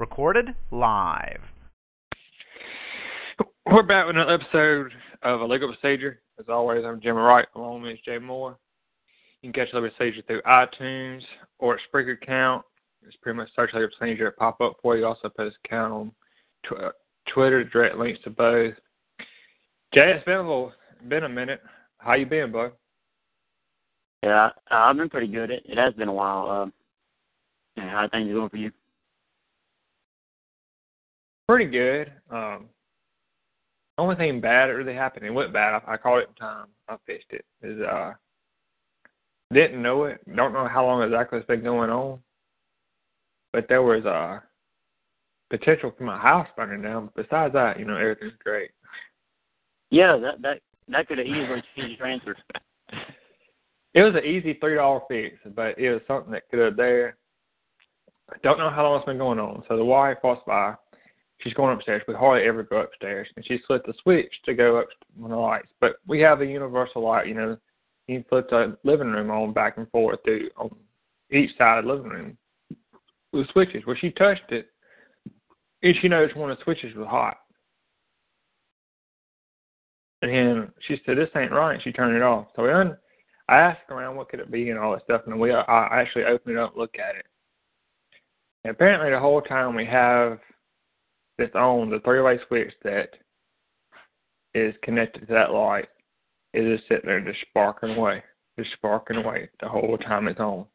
Recorded live. We're back with another episode of Illegal Procedure. As always, I'm Jimmy Wright, along with Jay Moore. You can catch Legal Procedure through iTunes or at Spreaker account. It's pretty much search Legal Procedure. It pop up for you. Also post account on tw- Twitter, direct links to both. Jay, it's been a little, been a minute. How you been, bud? Yeah, uh, I've been pretty good. It, it has been a while. Uh, yeah, how are things going for you? Pretty good. Um, only thing bad that really happened, it went bad. I, I caught it in time. I fixed it. Is uh, didn't know it. Don't know how long exactly it's been going on. But there was uh potential for my house burning down. Besides that, you know, everything's great. Yeah, that that that could have easily changed transfer. It was an easy three dollar fix, but it was something that could have there. I don't know how long it's been going on. So the wife walks by. She's going upstairs. We hardly ever go upstairs, and she flipped the switch to go up on the lights. But we have a universal light. You know, you flip the living room on back and forth through on each side of the living room with switches. Well, she touched it, and she noticed one of the switches was hot. And she said, "This ain't right." She turned it off. So we un- I asked around what could it be and all that stuff, and we I actually opened it up, and look at it. And apparently, the whole time we have this on the three-way switch that is connected to that light is just sitting there just sparking away, just sparking away the whole time it's on.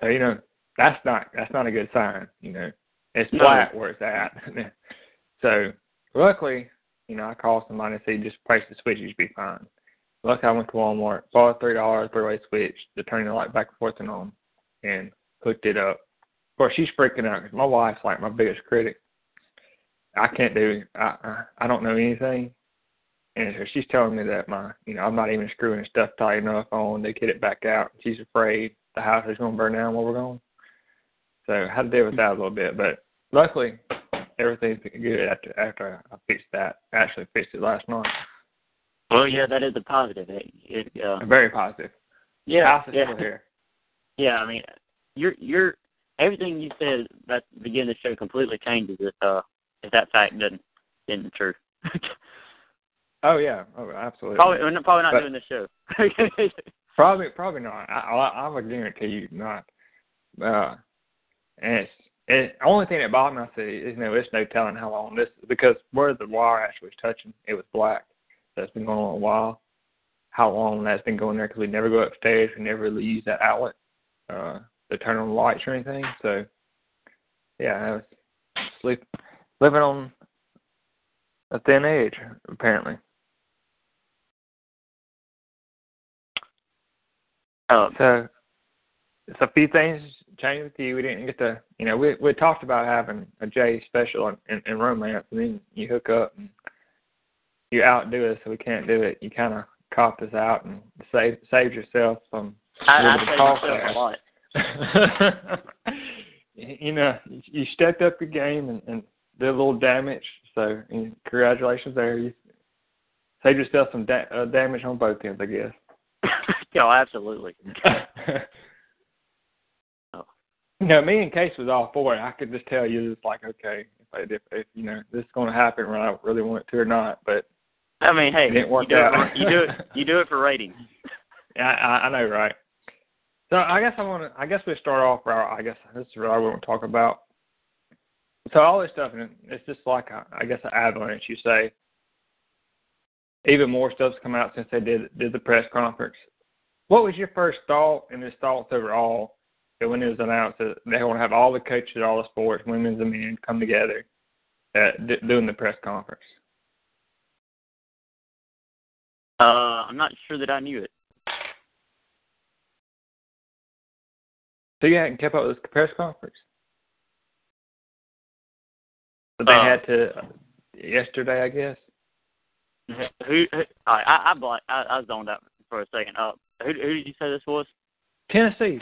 So you know that's not that's not a good sign. You know, it's No. flat where it's at. so luckily, you know, I called somebody and said just replace the switch, you should be fine. Luckily, I went to Walmart, bought a three dollar three way switch to turn the light back and forth and on, and hooked it up. Of course, she's freaking out because my wife's like my biggest critic. I can't do I I, I don't know anything, and so she's telling me that my you know I'm not even screwing stuff tight enough on to get it back out. She's afraid the house is going to burn down while we're gone. So I had to deal with that a little bit, but luckily everything's good after after I fixed that. I actually fixed it last night. Well, yeah, that is a positive. It, it uh, very positive. yeah, house is yeah, still here. yeah. I mean, you're you're everything you said at the beginning of the show completely changes if uh if that fact doesn't isn't true. Oh yeah, oh absolutely. probably we're probably not But- doing the show. Probably, probably not. I, I, I would guarantee you not. Uh, and it's, it, the only thing that bothered me, I see, is you know, it's no telling how long this because where the wire actually was touching, it was black. So it's been going on a while. How long that's been going there? Because we never go upstairs. We never really use that outlet uh, to turn on the lights or anything. So yeah, I was sleep living on a thin edge apparently. um, So, it's a few things changed with you. We didn't get to, you know, we we talked about having a J special in, in, in romance, and then you hook up and you outdo us, so we can't do it. You kind of cop us out and save saved yourself some I, I little bit say of cost myself a lot. you know, you stepped up your game and, and did a little damage. So, and congratulations there. You saved yourself some da- uh, damage on both ends, I guess. yeah, absolutely. Oh. You know, me and Case was all for it. I could just tell you, it's like, okay, if, I, if, if you know this is going to happen, when I really want it to or not. But I mean, hey, It didn't work you do out. it. You do it. You do it for ratings. I, I, I know, right? So I guess I want to. I guess we start off. Where I guess this is what I want to talk about. So all this stuff, and it's just like a, I guess an avalanche. You say. Even more stuff's come out since they did did the press conference. What was your first thought and his thoughts overall that when it was announced that they want to have all the coaches, all the sports, women's and men, come together at d- doing the press conference? Uh, I'm not sure that I knew it. So you hadn't kept up with this press conference? But they Uh, had to yesterday, I guess. Who? who I I I, blank- I I zoned out for a second. Uh, who who did you say this was? Tennessee.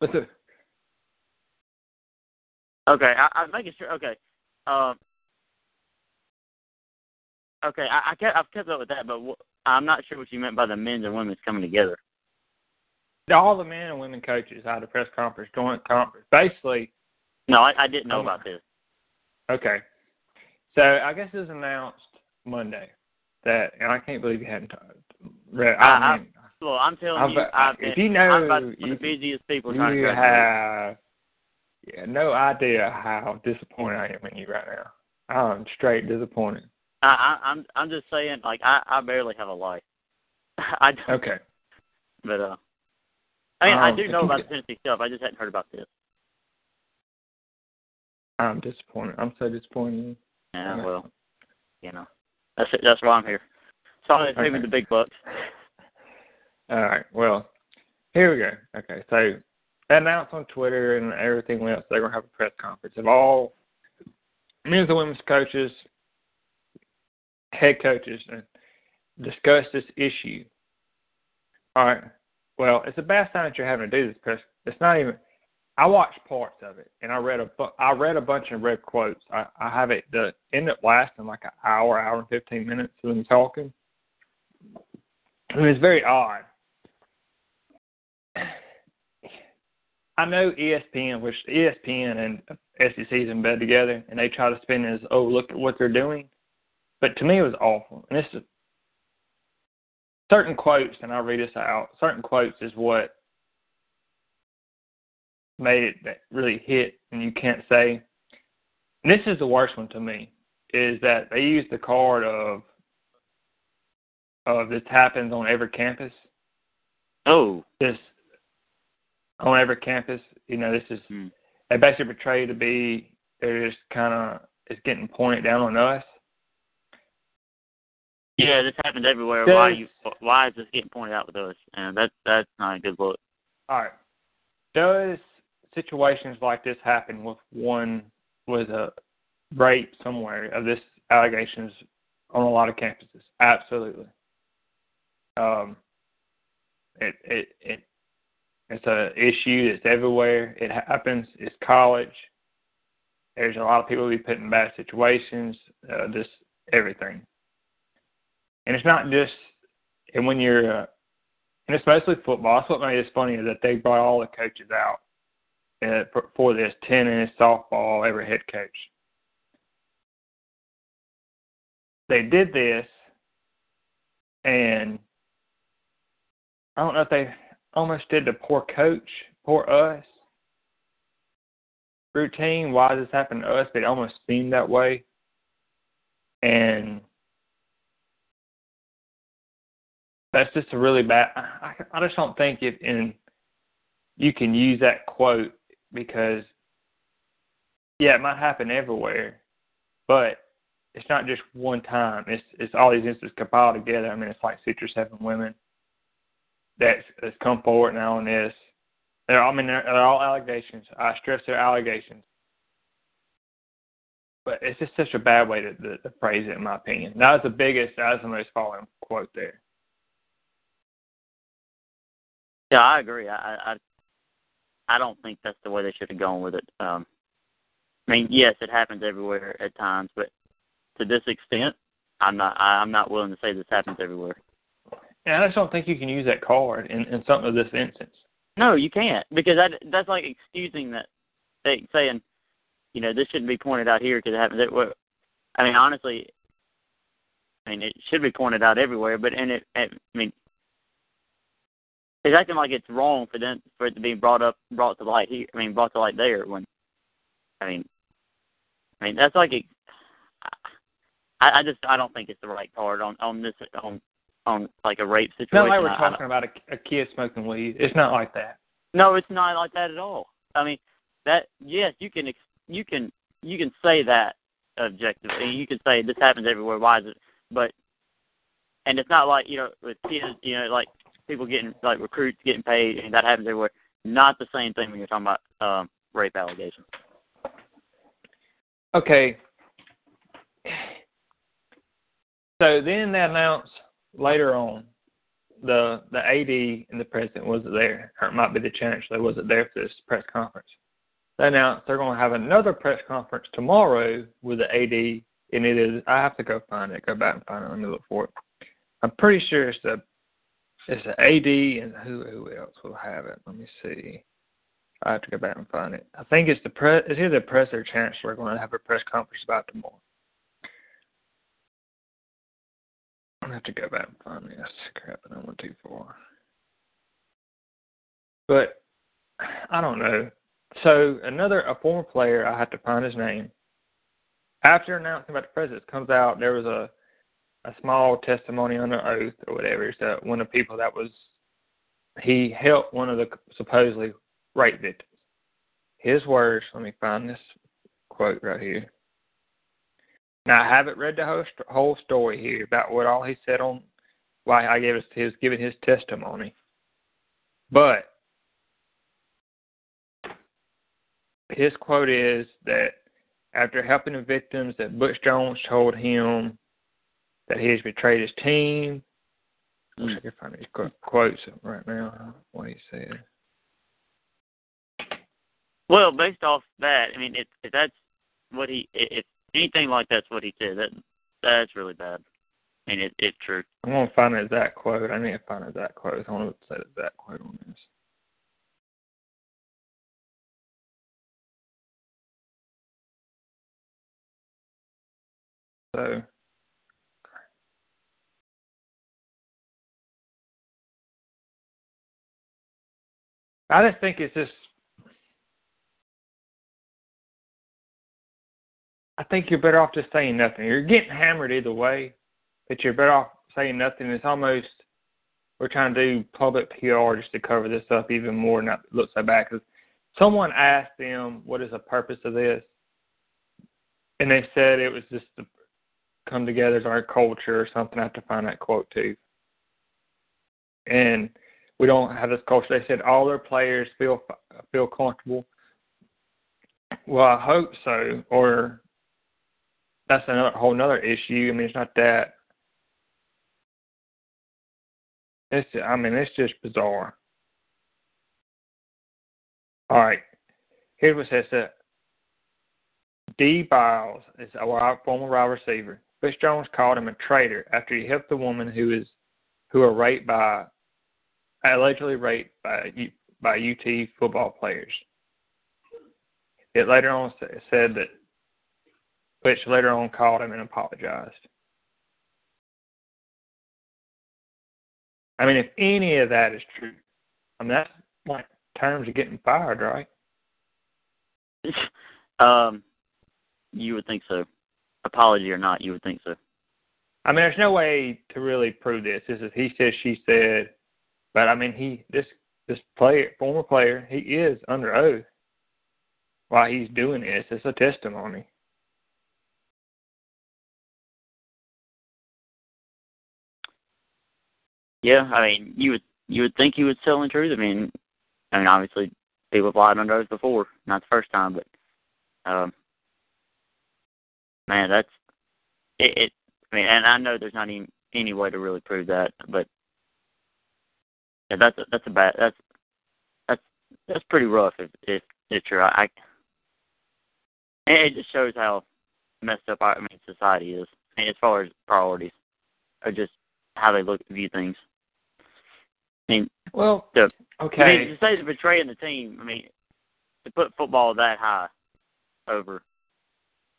With the Okay, I, I'm making sure. Okay, um, okay, I, I kept I've kept up with that, but wh- I'm not sure what you meant by the men's and women's coming together. all the men and women coaches had a press conference, joint conference. Basically, No, I, I didn't know Oh. about this. okay. So I guess it was announced Monday that, and I can't believe you hadn't read. I, I- I- mean, Look, I'm telling I've- you, I've been, if you know, I'm about you- the busiest people trying to you graduate. have yeah, no idea how disappointed I am in you right now. I'm straight disappointed. I, I, I'm I'm just saying, like I I barely have a life. I don't, Okay. but uh, I mean, I Um, do know about the Tennessee stuff. I just hadn't heard about this. I'm disappointed. I'm so disappointed. Yeah, well, you know, that's it. That's why I'm here. Sorry, they paid me the big bucks. All right. Well, here we go. Okay. So they announced on Twitter and everything else they're gonna have a press conference of all men's and women's coaches, head coaches, and discuss this issue. All right. Well, it's a bad sign that you're having to do this press. It's not even. I watched parts of it, and I read a bu- I read a bunch of read quotes. I, I have it the end up lasting like an hour, hour and fifteen minutes of them talking. It was very odd. I know ESPN, which ESPN and SEC is in bed together, and they try to spin as, oh, look at what they're doing. But to me, it was awful. And this is certain quotes, and I'll read this out. Certain quotes is what made it that really hit, and you can't say. And this is the worst one to me, is that they use the card of of this happens on every campus. Oh, This on every campus, you know, this is Hmm. they basically portray to be they're just kind of it's getting pointed down on us. yeah, this happens everywhere. Does- Why you? Why is this getting pointed out with us? And that's that's not a good look. All right. Does situations like this happen with one with a rape somewhere of this allegations on a lot of campuses? Absolutely. Um, it it it it's a issue that's everywhere. It happens. It's college. There's a lot of people be put in bad situations. Uh, just everything. And it's not just and when you're uh, and mostly football. That's what made it funny is that they brought all the coaches out for, this tennis, softball, every head coach. They did this, and I don't know if they almost did the poor coach, poor us routine. Why does this happen to us? But it almost seemed that way, and that's just a really bad. I, I just don't think it in you can use that quote because yeah, it might happen everywhere, but it's not just one time. It's it's all these instances compiled together. I mean, it's like six or seven women that's that's come forward now on this. They're all, I mean they're, they're all allegations. I stress they're allegations. But it's just such a bad way to, to, to phrase it, in my opinion. That was the biggest, that was the most following quote there. Yeah, I agree. I I I don't think that's the way they should have gone with it. Um, I mean, yes, it happens everywhere at times, but to this extent, I'm not. I, I'm not willing to say this happens everywhere. And I just don't think you can use that card in, in something of this instance. No, you can't because that that's like excusing that, they saying, you know, this shouldn't be pointed out here because it happens. Everywhere. I mean, honestly, I mean, it should be pointed out everywhere. But and it, it I mean, it's acting like it's wrong for them for it to be brought up, brought to light here. I mean, brought to light there when, I mean, I mean that's like, I I just I don't think it's the right card on on this on on like a rape situation. not like we're talking about a, a kid smoking weed. It's not like that. no, it's not like that at all. I mean, that yes, you can you can you can say that objectively. You can say this happens everywhere. Why is it? But and it's not like you know with kids, you know, like people getting like recruits getting paid, and that happens everywhere. not the same thing when you're talking about um, rape allegations. Okay. So then they announced later on the the AD and the president wasn't there, or it might be the chancellor wasn't there for this press conference. They announced they're going to have another press conference tomorrow with the AD, and it is I have to go find it, go back and find it. Let me look for it. I'm pretty sure it's the it's an AD and who who else will have it. Let me see. I have to go back and find it. I think it's the pre it's either the president or chancellor going to have a press conference about tomorrow. I have to go back and find this. Crap, I went too far. But I don't know. So another a former player, I have to find his name. After announcing about the president comes out, there was a a small testimony under oath or whatever. So one of the people that was he helped one of the supposedly rape victims. His words. Let me find this quote right here. Now I haven't read the whole, whole story here about what all he said on why I gave us was giving his testimony, but his quote is that after helping the victims, that Butch Jones told him that he has betrayed his team. I wish hmm. I could find his quotes right now. What he said. Well, based off that, I mean, if, if that's what he, if anything like that's what he said, that that's really bad. I mean, it, it's true. I'm gonna find an exact quote. I need to find an exact quote. I want to say the exact quote on this. So I just think it's just I think you're better off just saying nothing. You're getting hammered either way, but you're better off saying nothing. It's almost we're trying to do public PR just to cover this up even more, and not look so bad. Because someone asked them, "What is the purpose of this?" and they said it was just to come together as our culture or something. I have to find that quote too. And we don't have this culture. They said all their players feel feel comfortable. Well, I hope so, or that's another whole another issue. I mean, it's not that. It's I mean, it's just bizarre. All right, here's what says. Drae Bowles is a former wide receiver. Jones called him a traitor after he helped the woman who is who were raped by allegedly raped by by UT football players. It later on said that which later on called him and apologized. I mean, if any of that is true, I mean that's like terms of getting fired, right? um, you would think so. Apology or not, you would think so. I mean, there's no way to really prove this. This is he said, she said, but I mean, he this this player, former player, he is under oath while he's doing this. It's a testimony. Yeah, I mean, you would you would think he was telling the truth. I mean, I mean, obviously, people have lied under oath before, not the first time, but um, man, that's it, it. I mean, and I know there's not even any way to really prove that, but yeah, that's a, that's a bad that's that's that's pretty rough if if it's true. I, I and it just shows how messed up our I mean society is. I mean, as far as priorities, or just how they look view things. I mean, well, the, okay. I mean, to say to betraying the team, I mean, to put football that high over,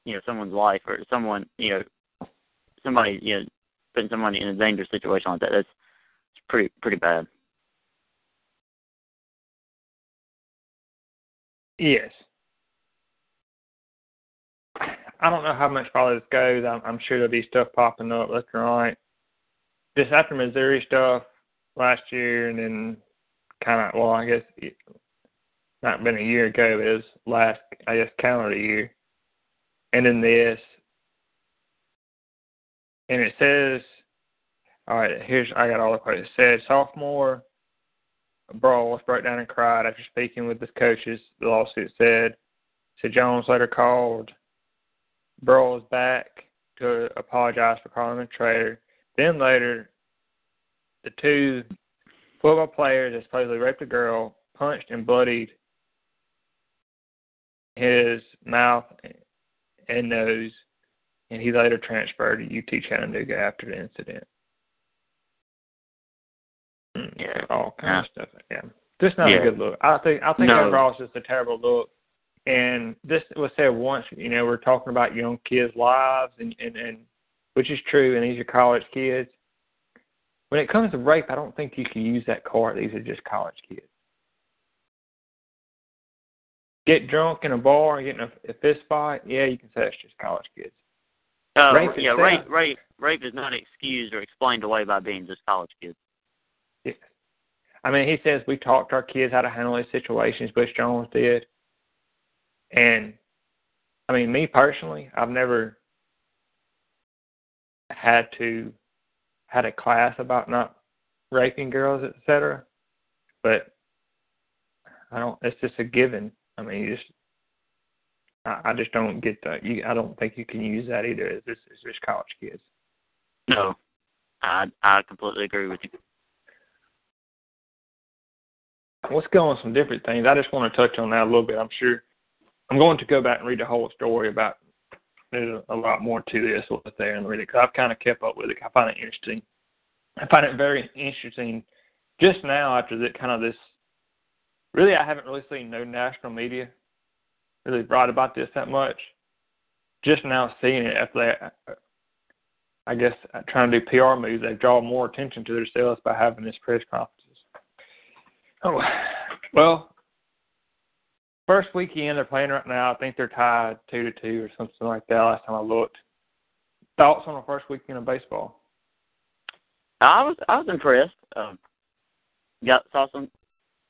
you know, someone's life or someone, you know, somebody, you know, putting somebody in a dangerous situation like that, that's it's pretty pretty bad. Yes. I don't know how much farther this goes. I'm, I'm sure there'll be stuff popping up left and right. This after Missouri stuff, last year, and then kind of well, I guess not been a year ago, but it was last I guess calendar year, and then this, and it says, all right, here's I got all the quotes. It said sophomore Bowles broke down and cried after speaking with his coaches. The lawsuit said. So Jones later called Bowles back to apologize for calling him a traitor. Then later, the two football players that supposedly raped a girl punched and bloodied his mouth and nose, and he later transferred to UT Chattanooga after the incident. Yeah. all kind Yeah. of stuff. Yeah, just not Yeah. a good look. I think I think No. overall it's just a terrible look. And this was said once. You know, we're talking about young kids' lives, and and and which is true, and these are college kids. When it comes to rape, I don't think you can use that card. These are just college kids. Get drunk in a bar and get in a, a fist fight, yeah, you can say it's just college kids. Uh, Rape yeah, itself- rape, rape, rape is not excused or explained away by being just college kids. I mean, he says we taught our kids how to handle these situations. Butch Jones did, and I mean, me personally, I've never had to had a class about not raping girls, etc. But I don't. It's just a given. I mean, you just. I, I just don't get that. You, I don't think you can use that either. It's just, it's just college kids. No, I I completely agree with you. Let's go on some different things. I just want to touch on that a little bit. I'm sure I'm going to go back and read the whole story about. There's a lot more to this what's there and read it because I've kind of kept up with it. I find it interesting. I find it very interesting. Just now, after that kind of this, really, I haven't really seen no national media really write about this that much. Just now seeing it after they, I guess, trying to do PR moves, they draw more attention to themselves by having this press conferences. Oh, well, first weekend they're playing right now. I think they're tied two to two or something like that. Last time I looked. Thoughts on the first weekend of baseball? I was I was impressed. Um, got saw some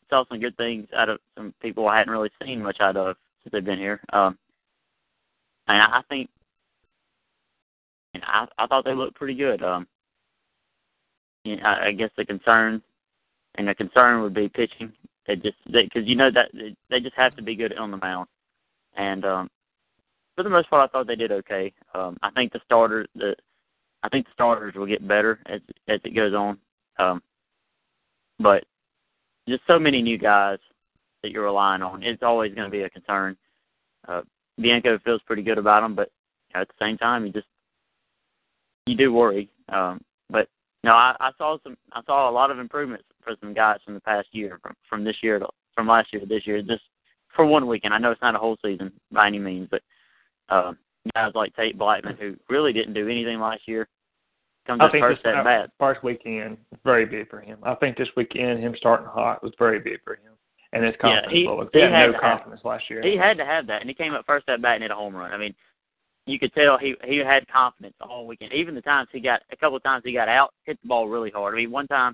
saw some good things out of some people I hadn't really seen much out of since they've been here. Um, and I, think, and I I thought they looked pretty good. Um, you know, I, I guess the concern, and the concern would be pitching. They just because you know that they, just have to be good on the mound, and um, for the most part, I thought they did okay. Um, I think the starters the I think the starters will get better as as it goes on. Um, but just so many new guys that you're relying on, it's always going to be a concern. Uh, Bianco feels pretty good about them, but at the same time, you just you do worry. Um, but no, I, I saw some. I saw a lot of improvements for some guys from the past year, from from this year to from last year to this year. Just for one weekend. I know it's not a whole season by any means, but uh, guys like Tate Blackman, who really didn't do anything last year, comes I think first this at bat. first weekend was very big for him. I think this weekend him starting hot was very big for him, and his Yeah, confidence he- level. he had had no to have- confidence last year. He had to have that, and he came up first at bat and hit a home run. I mean, you could tell he he had confidence all weekend. Even the times he got a couple of times he got out, hit the ball really hard. I mean, one time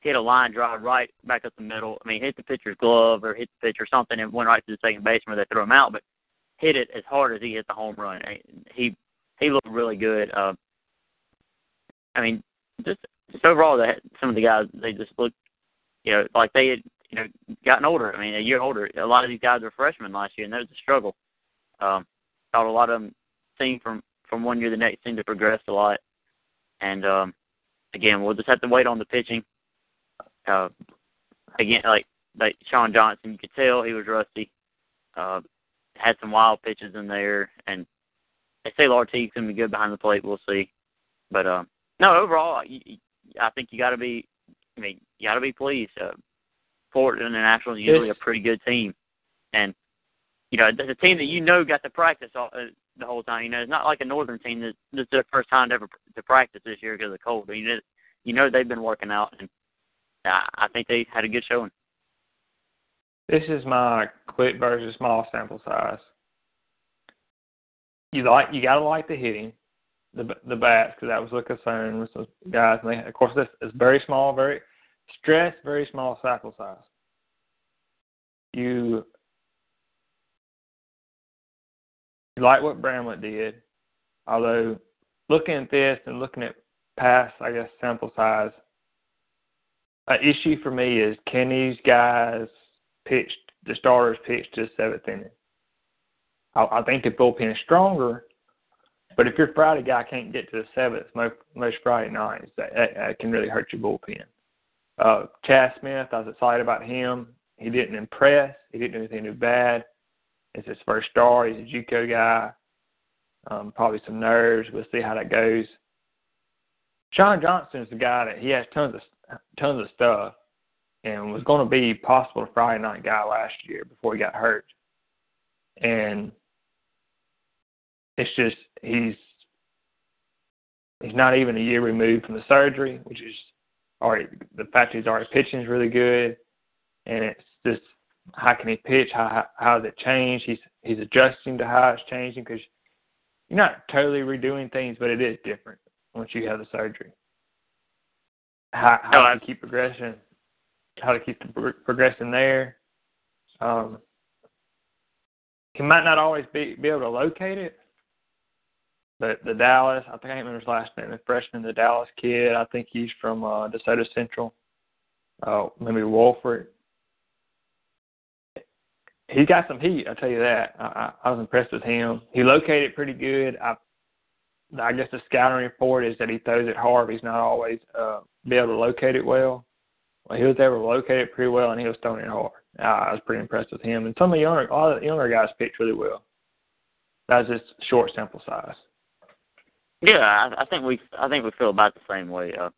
he hit a line drive right back up the middle. I mean, hit the pitcher's glove or hit the pitch or something and went right to the second baseman where they threw him out, but hit it as hard as he hit the home run. He he looked really good. Uh, I mean, just just overall, that some of the guys they just looked, you know, like they had you know gotten older. I mean, a year older. A lot of these guys were freshmen last year, and that was a struggle. Um, thought a lot of them seemed from from one year to the next seemed to progress a lot. And um, again, we'll just have to wait on the pitching. Uh, again, like like Sean Johnson, you could tell he was rusty. Uh, had some wild pitches in there, and they say Lartigue's gonna be good behind the plate. We'll see. But um, no, overall, you, I think you got to be. I mean, you got to be pleased. Uh, Florida International is usually Yes. a pretty good team, and you know, it's a team that you know got to practice all, uh, the whole time. You know, it's not like a northern team that this is their first time to ever to practice this year because of cold. You know, you know they've been working out, and uh, I think they had a good showing. This is my quick versus small sample size. You like you gotta like the hitting, the the bats because that was a concern with those guys. And they, of course, this is very small, very stress, very small sample size. You like what Bramlett did, although looking at this and looking at past, I guess, sample size, an issue for me is can these guys pitch the starters pitch to the seventh inning? I, I think the bullpen is stronger, but if your Friday guy can't get to the seventh most most Friday nights, that, that, that can really hurt your bullpen. Uh, Chad Smith, I was excited about him. He didn't impress. He didn't do anything too bad. It's his first start. He's a JUCO guy. Um, probably some nerves. We'll see how that goes. Sean Johnson is the guy that he has tons of tons of stuff, and was going to be possible Friday night guy last year before he got hurt. And it's just he's he's not even a year removed from the surgery, which is already the fact he's already pitching is really good, and it's just how can he pitch? How how has it changed? He's he's adjusting to how it's changing because you're not totally redoing things, but it is different once you have the surgery. How how to keep progression, how to keep the progression there. Um, he might not always be be able to locate it, but the Dallas, I think I can't remember his last name, the freshman, the Dallas kid. I think he's from uh, DeSoto Central. Uh, maybe Woolfolk. He got some heat, I'll tell you that. I, I was impressed with him. He located pretty good. I, I guess the scouting report is that he throws it hard. He's not always uh, be able to locate it well. Well, he was able to locate it pretty well, and he was throwing it hard. Uh, I was pretty impressed with him. And some of the younger, all the younger guys pitched really well. That was just short sample size. Yeah, I, I think we I think we feel about the same way. Uh,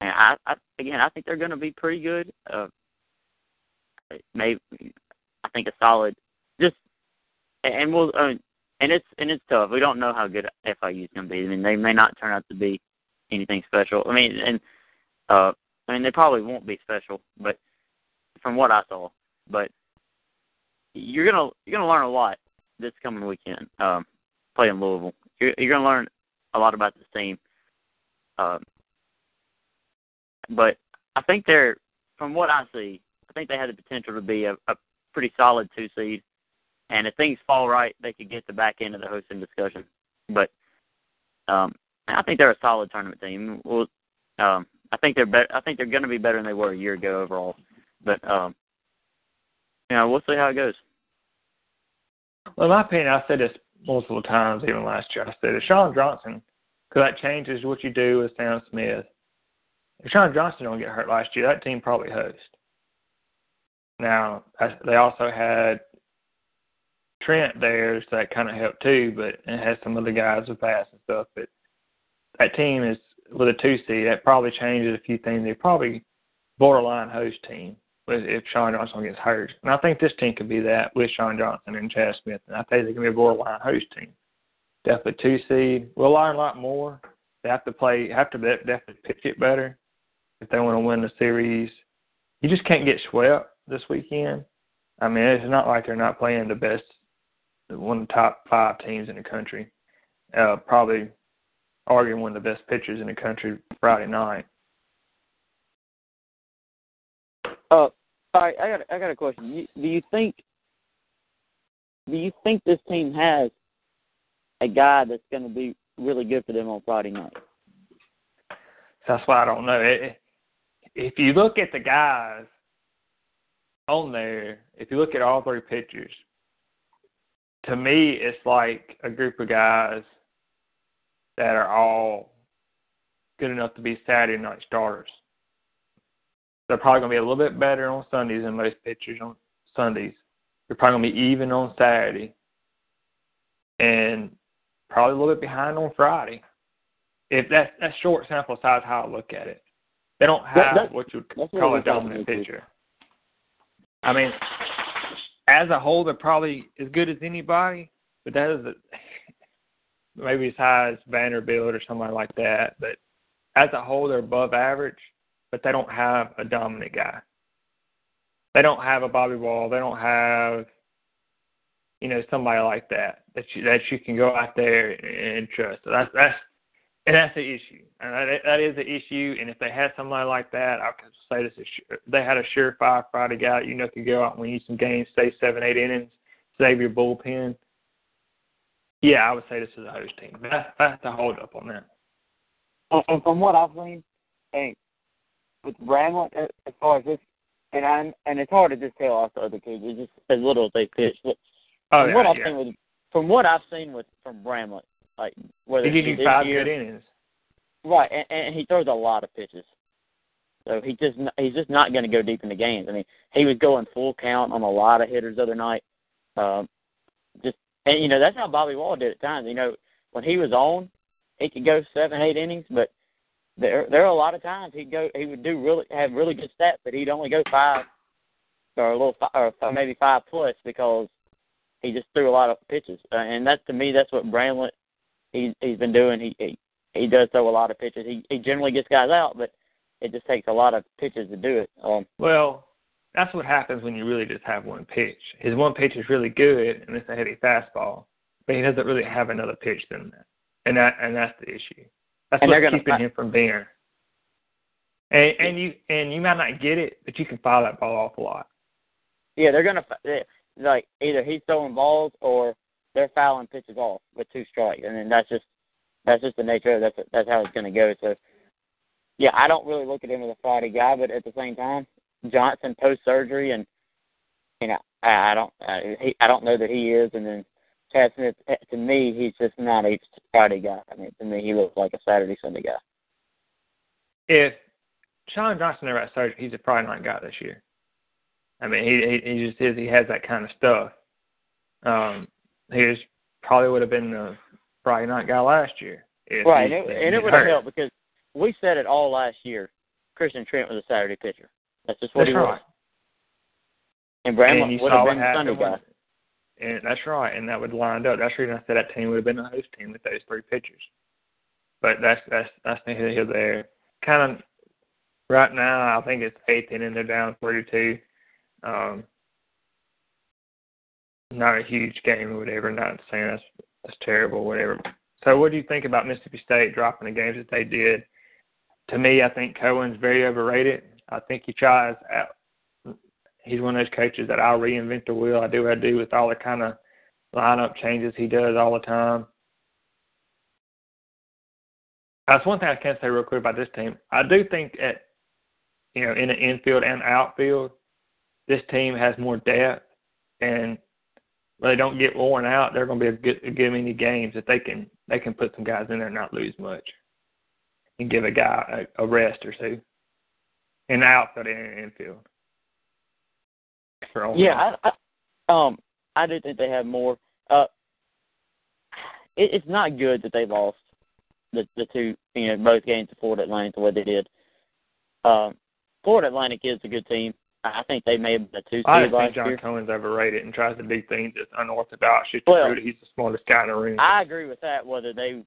and I, I again I think they're going to be pretty good. Uh, maybe I think a solid, just and we'll uh, and it's and it's tough. We don't know how good FIU is going to be. I mean, they may not turn out to be anything special. I mean, and uh, I mean they probably won't be special, but from what I saw, but you're gonna you're gonna learn a lot this coming weekend. Um, playing Louisville. You're, you're to learn a lot about this team. Um, but I think they're, from what I see, I think they have the potential to be a, a pretty solid two seed. And if things fall right, they could get the back end of the hosting discussion. But um, I think they're a solid tournament team. Well, um, I think they're better. I think they're going to be better than they were a year ago overall. But um, you know, we'll see how it goes. Well, in my opinion, I said this multiple times, even last year. I said, if Sean Johnson, because that changes what you do with Sam Smith. If Sean Johnson don't get hurt last year, that team probably host. Now, they also had Trent there, so that kind of helped too, but it has some other guys with pass and stuff. But that team is, with a two seed, that probably changes a few things. They're probably borderline host team if Sean Johnson gets hurt. And I think this team could be that with Sean Johnson and Chad Smith. And I think they can be a borderline host team. Definitely two seed. We'll learn a lot more. They have to play, have to definitely pitch it better if they want to win the series. You just can't get swept this weekend. I mean, it's not like they're not playing the best, one of the top five teams in the country. Uh, probably arguing one of the best pitchers in the country Friday night. Uh, all right, I got I got a question. Do you think do you think this team has a guy that's going to be really good for them on Friday night? That's why I don't know. If you look at the guys on there, if you look at all three pictures, to me, it's like a group of guys that are all good enough to be Saturday night starters. They're probably going to be a little bit better on Sundays than most pitchers on Sundays. They're probably going to be even on Saturday, and probably a little bit behind on Friday. If that's that's short sample size, how I look at it. They don't have that, what you would call a dominant pitcher. I mean, as a whole, they're probably as good as anybody, but that is a, maybe as high as Vanderbilt or somebody like that. But as a whole, they're above average but they don't have a dominant guy. They don't have a Bobby Wahl. They don't have, you know, somebody like that that you that you can go out there and trust. So that's that's and that's the issue. And that, that is the issue. And if they had somebody like that, I could say this: is, they had a surefire Friday guy you know could go out and win you some games, stay seven, eight innings, save your bullpen. Yeah, I would say this is a host team. That's that's the hold up on that. And from what I've seen, I with Bramlett uh, as far as this, and I'm and it's hard to just tell off the other kids. It's just as little as they pitch. But Oh from yeah, what I've yeah. seen with from what I've seen with from Bramlett, like whether He gives you five year, good innings. Right, and, and he throws a lot of pitches. So he just he's just not going to go deep into games. I mean, he was going full count on a lot of hitters the other night. Um, just and you know that's how Bobby Wahl did at times. You know when he was on, he could go seven, eight innings, but there there are a lot of times he'd go he would do really have really good stats, but he'd only go five or a little fi- or maybe five plus because he just threw a lot of pitches. Uh, and that to me that's what Bramlett he he's been doing. He, he he does throw a lot of pitches. He he generally gets guys out, but it just takes a lot of pitches to do it. Um, Well, that's what happens when you really just have one pitch. His one pitch is really good, and it's a heavy fastball, but he doesn't really have another pitch than that, and that and that's the issue. That's what's keeping him from being. And and you and you might not get it, but you can foul that ball off a lot. yeah, they're gonna they, like either he's throwing balls or they're fouling pitches off with two strikes, and then that's just that's just the nature of it. That's that's how it's gonna go. So yeah, I don't really look at him as a Friday guy, but at the same time, Johnson post surgery and you know I, I don't I, he, I don't know that he is, and then Chad Smith eh, to me he's just not a Friday guy. I mean to me he looks like a Saturday Sunday guy. If Sean Johnson never had surgery, he's a Friday not guy this year. I mean, he he, he just is. He has that kind of stuff. Um, he was, probably would have been the Friday night guy last year. Right, he, and it, and it would have helped because we said it all last year. Christian Trent was a Saturday pitcher. That's just what That's he right. was. And and Bramlett you would have what been the Sunday guy. And that's right, and that would lined up. That's the reason I said that team would have been the host team with those three pitchers. But that's that's that's neither here nor there. Kind of right now, I think it's eighth inning. They're down three to two. Um, not a huge game or whatever. Not saying that's that's terrible, or whatever. So, what do you think about Mississippi State dropping the games that they did? To me, I think Cohen's very overrated. I think he tries out. He's one of those coaches that I'll reinvent the wheel. I do what I do with all the kind of lineup changes he does all the time. That's one thing I can say real quick about this team. I do think at you know in the infield and outfield, this team has more depth, and they don't get worn out, they're going to be a good, a good many games that they can they can put some guys in there and not lose much, and give a guy a, a rest or two in the outfield and in the infield. Yeah, I, I um I do think they have more. Uh, it, it's not good that they lost the the two you know both games to Florida Atlantic the way they did. Um, Florida Atlantic is a good team. I I think they made the two I seed just think John year. Cohen's overrated and tries to do things that's unorthodox to Well, he's the smartest guy in the room. I agree with that. Whether they,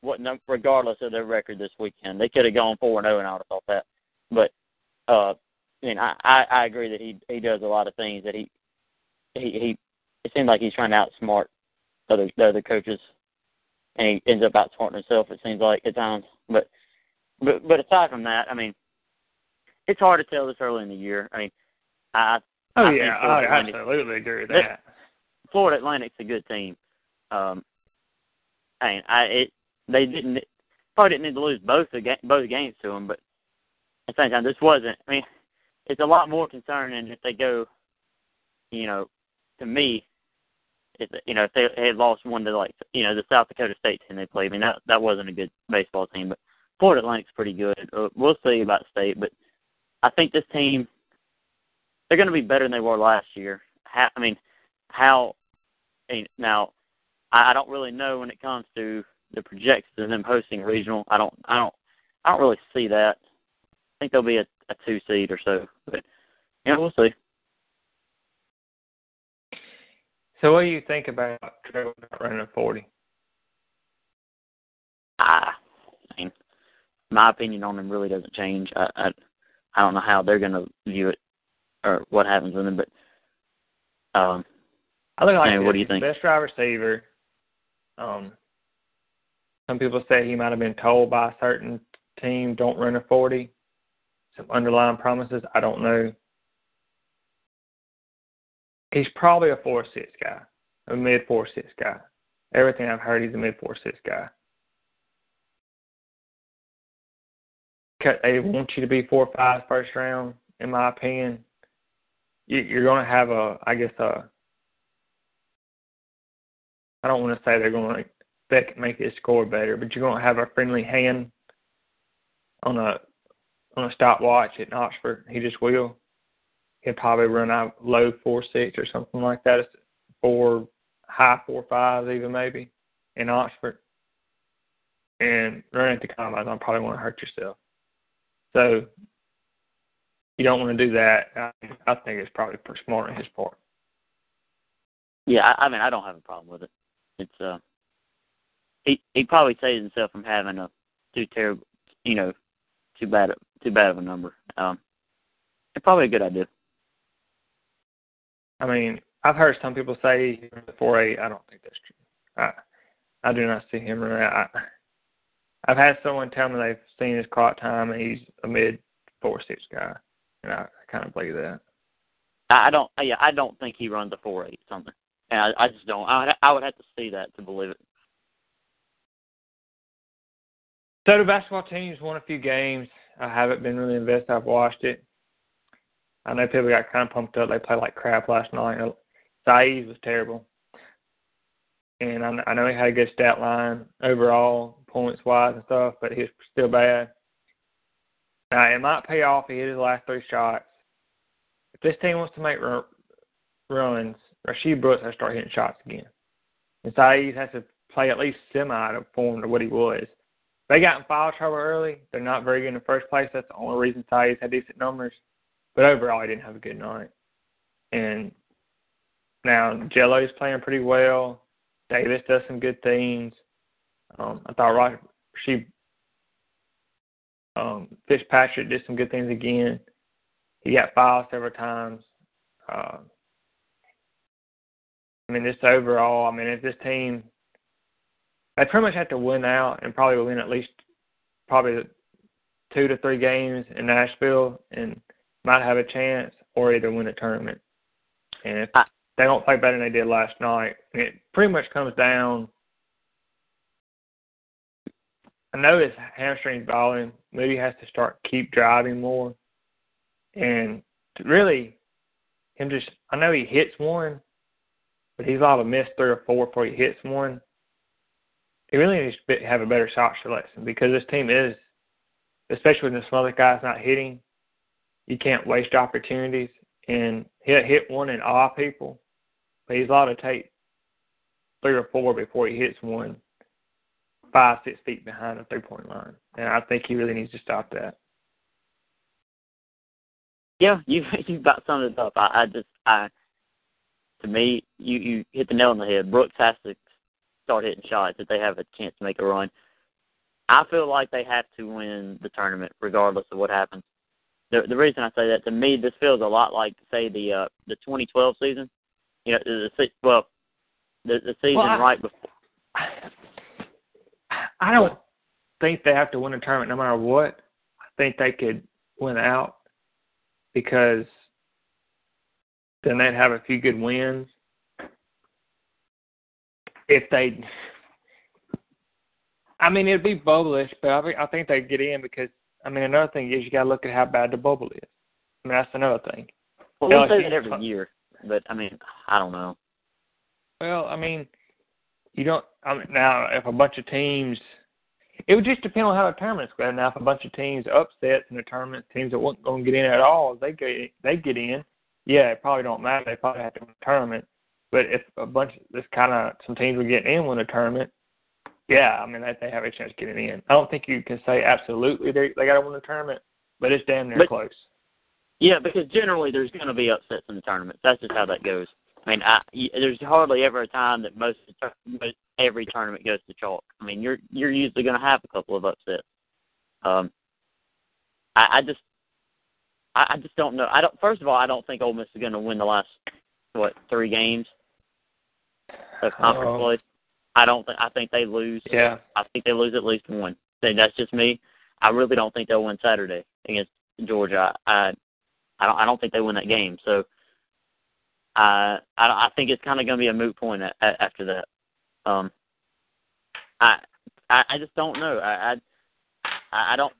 what regardless of their record this weekend, they could have gone four and zero, and I would have thought that. But, uh, I mean, I, I I agree that he he does a lot of things that he he he. It seems like he's trying to outsmart other the other coaches, and he ends up outsmarting himself. It seems like at times, but but but aside from that, I mean, it's hard to tell this early in the year. I mean, I oh I yeah, I Atlantic- absolutely agree with That-. Florida Atlantic's a good team. Um, I mean, I it they didn't probably didn't need to lose both the both games to them, but at the same time, this wasn't. I mean, it's a lot more concerning if they go, you know, to me, if you know if they had lost one to like you know the South Dakota State team they played. I mean that that wasn't a good baseball team, but Florida Atlantic's pretty good. Uh, we'll see about State, but I think this team they're going to be better than they were last year. How, I mean, how? Now, I don't really know when it comes to the projections of them hosting regional. I don't, I don't, I don't really see that. I think they'll be a, a two seed or so, but yeah, we'll see. So what do you think about Trevor not running a forty? I, I mean, my opinion on them really doesn't change. I, I, I don't know how they're going to view it or what happens with them, but um, I look like this. what do you think? Best wide receiver. Um, some people say he might have been told by a certain team, "Don't run a 40." Some underlying promises. I don't know. He's probably a four six guy, a mid four six guy. Everything I've heard, he's a mid four six guy. They want you to be four or five first round, in my opinion, you, you're going to have a, I guess a. I don't want to say they're going to make his score better, but you're going to have a friendly hand on a on a stopwatch at Oxford. He just will. He'll probably run out low four six or something like that. Four high four fives even maybe in Oxford. And running at the combine, I probably want to hurt yourself. So you don't want to do that. I, I think it's probably pretty smart on his part. Yeah, I, I mean, I don't have a problem with it. It's uh, he he probably saves himself from having a too terrible, you know, too bad too bad of a number. Um, it's probably a good idea. I mean, I've heard some people say four eight. I don't think that's true. I I do not see him running. I I've had someone tell me they've seen his clock time and he's a mid four six guy, and I, I kind of believe that. I don't. Yeah, I don't think he runs a four eight something. And I, I just don't. I I would have to see that to believe it. So the basketball team's won a few games. I haven't been really invested. I've watched it. I know people got kind of pumped up. They played like crap last night. Saiz was terrible, and I, I know he had a good stat line overall, points wise and stuff, but he was still bad. Now it might pay off. He hit his last three shots. If this team wants to make runs, Rasheed Brooks has to start hitting shots again. And Saiz has to play at least semi to form to what he was. They got in foul trouble early. They're not very good in the first place. That's the only reason Saiz had decent numbers. But overall, he didn't have a good night. And now Gielo's playing pretty well. Davis does some good things. Um, I thought right she um, Fitzpatrick did some good things again. He got fouled several times. Uh, I mean, just overall, I mean, if this team, they pretty much have to win out and probably win at least probably two to three games in Nashville and might have a chance or either win a tournament. And if they don't play better than they did last night, it pretty much comes down. I know his hamstring's bothering. Moody has to start keep driving more, and really, him just. I know he hits one, but he's liable to miss three or four before he hits one. He really needs to have a better shot selection because this team is, especially when some other guys not hitting, you can't waste opportunities. And he'll hit one and awe people, but he's allowed to take three or four before he hits one five, six feet behind the three point line. And I think he really needs to stop that. Yeah, you you about summed it up. I, I just I to me, you you hit the nail on the head. Brooks has to start hitting shots if they have a chance to make a run. I feel like they have to win the tournament regardless of what happens. The the reason I say that to me, this feels a lot like say the uh the 2012 season. You know, the, the well, the the season well, I, right before. I don't think they have to win a tournament no matter what. I think they could win out because then they'd have a few good wins. If they, I mean, it'd be bubblish, but I, I think they'd get in because I mean, another thing is you got to look at how bad the bubble is. I mean, that's another thing. Well, we say that every year, but I mean, I don't know. Well, I mean, you don't. I mean, now if a bunch of teams, it would just depend on how the tournament's going. Now, if a bunch of teams upsets in the tournament, teams that weren't going to get in at all, they get they get in. Yeah, it probably don't matter. They probably have to win the tournament. But if a bunch of this kind of some teams were getting in win the tournament, yeah, I mean they they have a chance of getting in. I don't think you can say absolutely they they got to win the tournament, but it's damn near but, close. Yeah, because generally there's going to be upsets in the tournament. That's just how that goes. I mean, I, there's hardly ever a time that most, most every tournament goes to chalk. I mean, you're you're usually going to have a couple of upsets. Um, I, I just I, I just don't know. I don't. First of all, I don't think Ole Miss is going to win the last what three games of conference uh, play. I don't think. I think they lose. Yeah. I think they lose at least one. That's just me. I really don't think they'll win Saturday against Georgia. I I don't. I don't think they win that game. So. Uh, I I think it's kind of going to be a moot point a, a, after that. Um, I, I I just don't know. I I I don't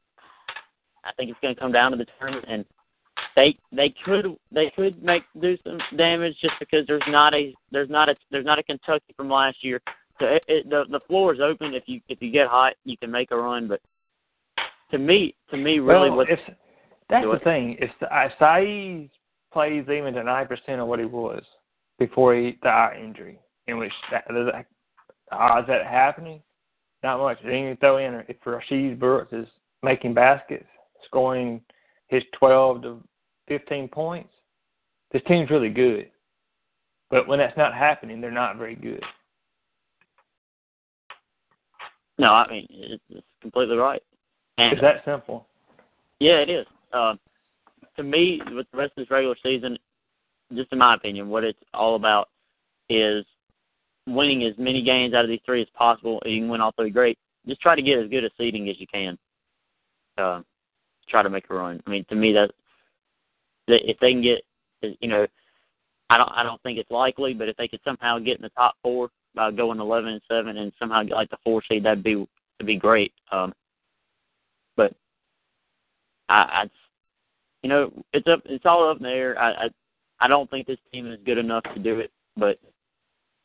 I think it's going to come down to the tournament, and they they could they could make do some damage just because there's not a there's not a there's not a Kentucky from last year. So it, it, the the floor is open. If you if you get hot, you can make a run. But to me, to me, really, well, what if that's the thing. If if Saiz plays even to nine percent of what he was before he the eye injury, in which that, the odds that happening, not much. Then you throw in if Rasheed Brooks is making baskets, scoring his twelve to fifteen points, this team's really good. But when that's not happening, they're not very good. No, I mean it's, it's completely right. And, it's that simple. Yeah, it is. Uh, to me, with the rest of this regular season, just in my opinion, what it's all about is winning as many games out of these three as possible. You can win all three, great. Just try to get as good a seeding as you can. Uh, try to make a run. I mean, to me, that if they can get, you know, I don't, I don't think it's likely, but if they could somehow get in the top four by going eleven and seven and somehow get like the four seed, that'd be, that'd be great. Um, but I, I, you know, it's up, it's all up in the air. I, I, I don't think this team is good enough to do it, but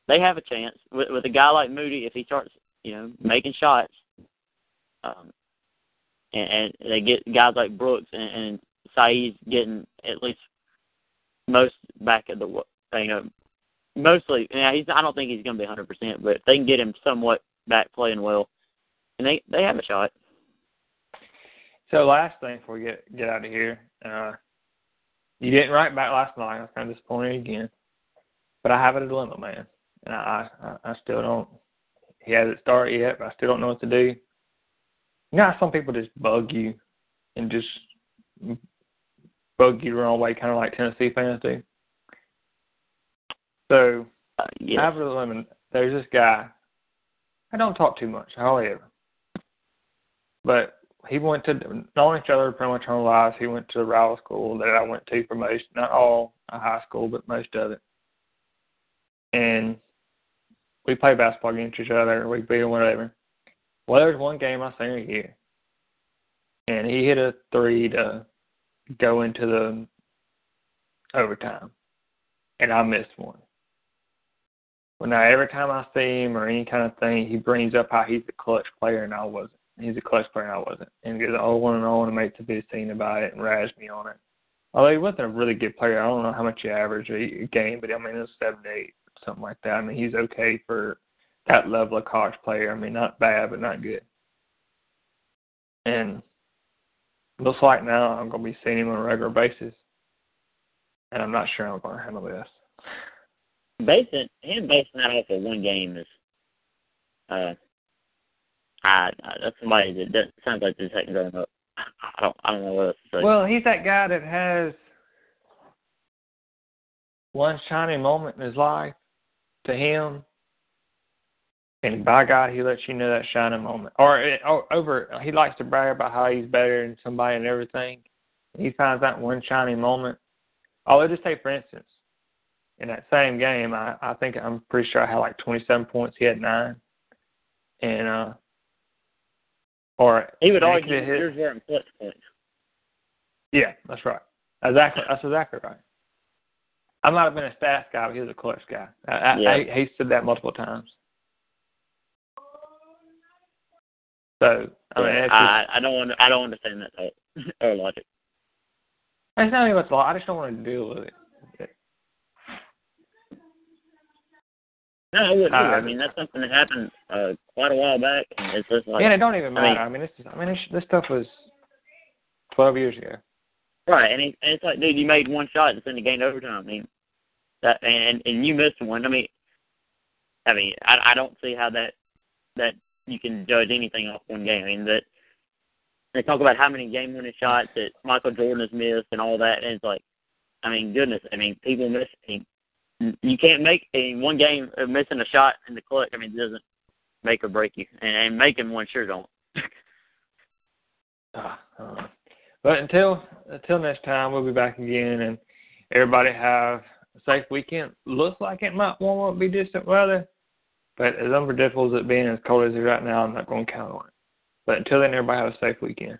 they have a chance with, with a guy like Moody if he starts, you know, making shots. Um, and, and they get guys like Brooks and, and Saiz getting at least most back at the you know mostly. Yeah, he's I don't think he's going to be 100, percent but if they can get him somewhat back playing well, and they they have a shot. So last thing before we get get out of here, uh, you didn't write back last night. I was kind of disappointed again, but I have a dilemma, man, and I I, I still don't. He hasn't started yet, but I still don't know what to do. You know some people just bug you and just bug you the wrong way, kind of like Tennessee fans do. So, uh, yes. I have a lemon. There's this guy. I don't talk too much, hardly ever. But he went to knowing each other pretty much our lives. He went to the rival school that I went to for most, not all a high school, but most of it. And we played basketball against each other. We beat him, whatever. Well, there was one game I seen a year, and he hit a three to go into the overtime, and I missed one. Well, now every time I see him or any kind of thing, he brings up how he's a clutch player, and I wasn't. He's a clutch player, and I wasn't. And he goes, "Oh, one and on," and makes a big scene about it and razz me on it. Although he wasn't a really good player, I don't know how much he averaged a game, but I mean it was seven eight, something like that. I mean he's okay for that level of college player. I mean, not bad, but not good. And looks like now I'm going to be seeing him on a regular basis, and I'm not sure I'm going to handle this. Basing him basing that off of one game is, uh, That's somebody that, that sounds like this second growing up. I don't I don't know what else to say. Well, he's that guy that has one shining moment in his life to him and by God, he lets you know that shining moment. Or, or over, he likes to brag about how he's better than somebody and everything. He finds that one shining moment. Oh, let's just say, for instance, in that same game, I, I think I'm pretty sure I had like 27 points. He had nine, and uh, or he would argue in clutch points. Yeah, that's right. Exactly, that's exactly right. I might have been a stats guy, but he was a clutch guy. I, yeah. I, I, he said that multiple times. So I mean, just, I I don't want I don't understand that thought or oh, logic. It's not even what's law. I just don't want to deal with it. No, I wouldn't. Uh, I mean, that's something that happened uh, quite a while back, and it's just like. Yeah, it don't even matter. I mean, I mean, it's just, I mean, it's, this stuff was twelve years ago. Right, and, it, and it's like, dude, you made one shot and sent the game to overtime. I mean, that and and you missed one. I mean, I mean, I I don't see how that that you can judge anything off one game. I mean that they talk about how many game winning shots that Michael Jordan has missed and all that, and it's like, I mean, goodness, I mean, people miss. I mean, you can't make in one game of missing a shot in the clutch. I mean, it doesn't make or break you, and, and making one sure don't. uh, uh, but until until next time, we'll be back again, and everybody have a safe weekend. Looks like it might warm up, be distant weather. But as unpredictable as it being as cold as it is right now, I'm not going to count on it. But until then, everybody have a safe weekend.